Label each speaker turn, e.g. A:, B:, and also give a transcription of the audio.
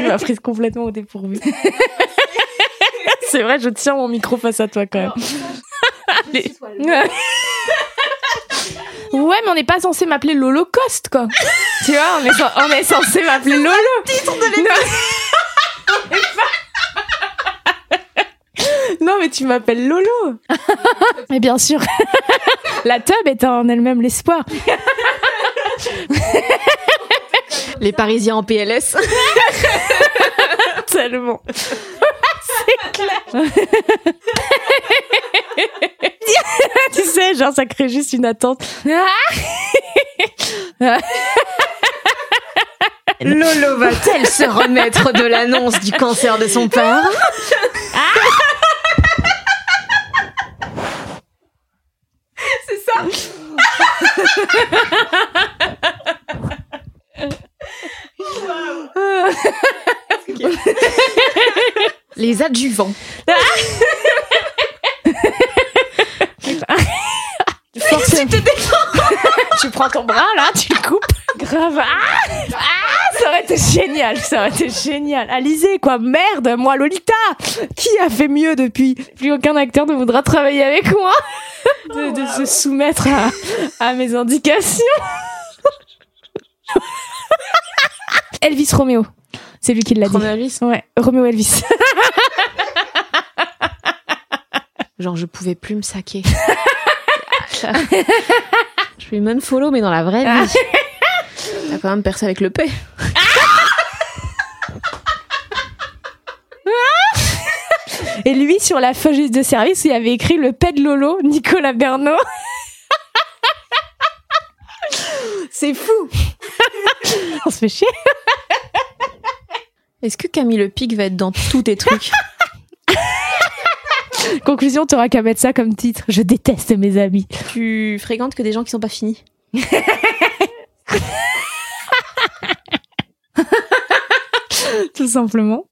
A: Tu m'as prise complètement au dépourvu. C'est vrai, je tiens mon micro face à toi quand même. Allez. Ouais, mais on n'est pas censé m'appeler l'Holocauste, quoi. tu vois, on est, on est censé m'appeler Lolo. titre de Non, mais tu m'appelles Lolo. mais bien sûr, la tub est en elle-même l'espoir.
B: Les Parisiens en PLS.
A: Tellement. C'est clair. tu sais, genre, ça crée juste une attente.
B: Lolo va-t-elle se remettre de l'annonce du cancer de son père? Les adjuvants.
A: Forcément. tu prends ton bras là, tu le coupes. Grave. Ah, Ah, ça aurait été génial, ça aurait été génial. Alizé, quoi, merde, moi Lolita. Qui a fait mieux depuis? Plus aucun acteur ne voudra travailler avec moi. De, de se soumettre à, à mes indications. Elvis Romeo. C'est lui qui l'a dit.
B: Roméo Elvis?
A: Ouais, Romeo Elvis.
B: Genre, je pouvais plus me saquer. je suis une follow, mais dans la vraie vie. T'as quand même percé avec le P.
A: Et lui, sur la feuille de service, il avait écrit le pet de Lolo, Nicolas Bernot. C'est fou. On se fait chier.
B: Est-ce que Camille Le Pic va être dans tous tes trucs?
A: Conclusion, t'auras qu'à mettre ça comme titre. Je déteste mes amis.
B: Tu fréquentes que des gens qui sont pas finis
A: Tout simplement.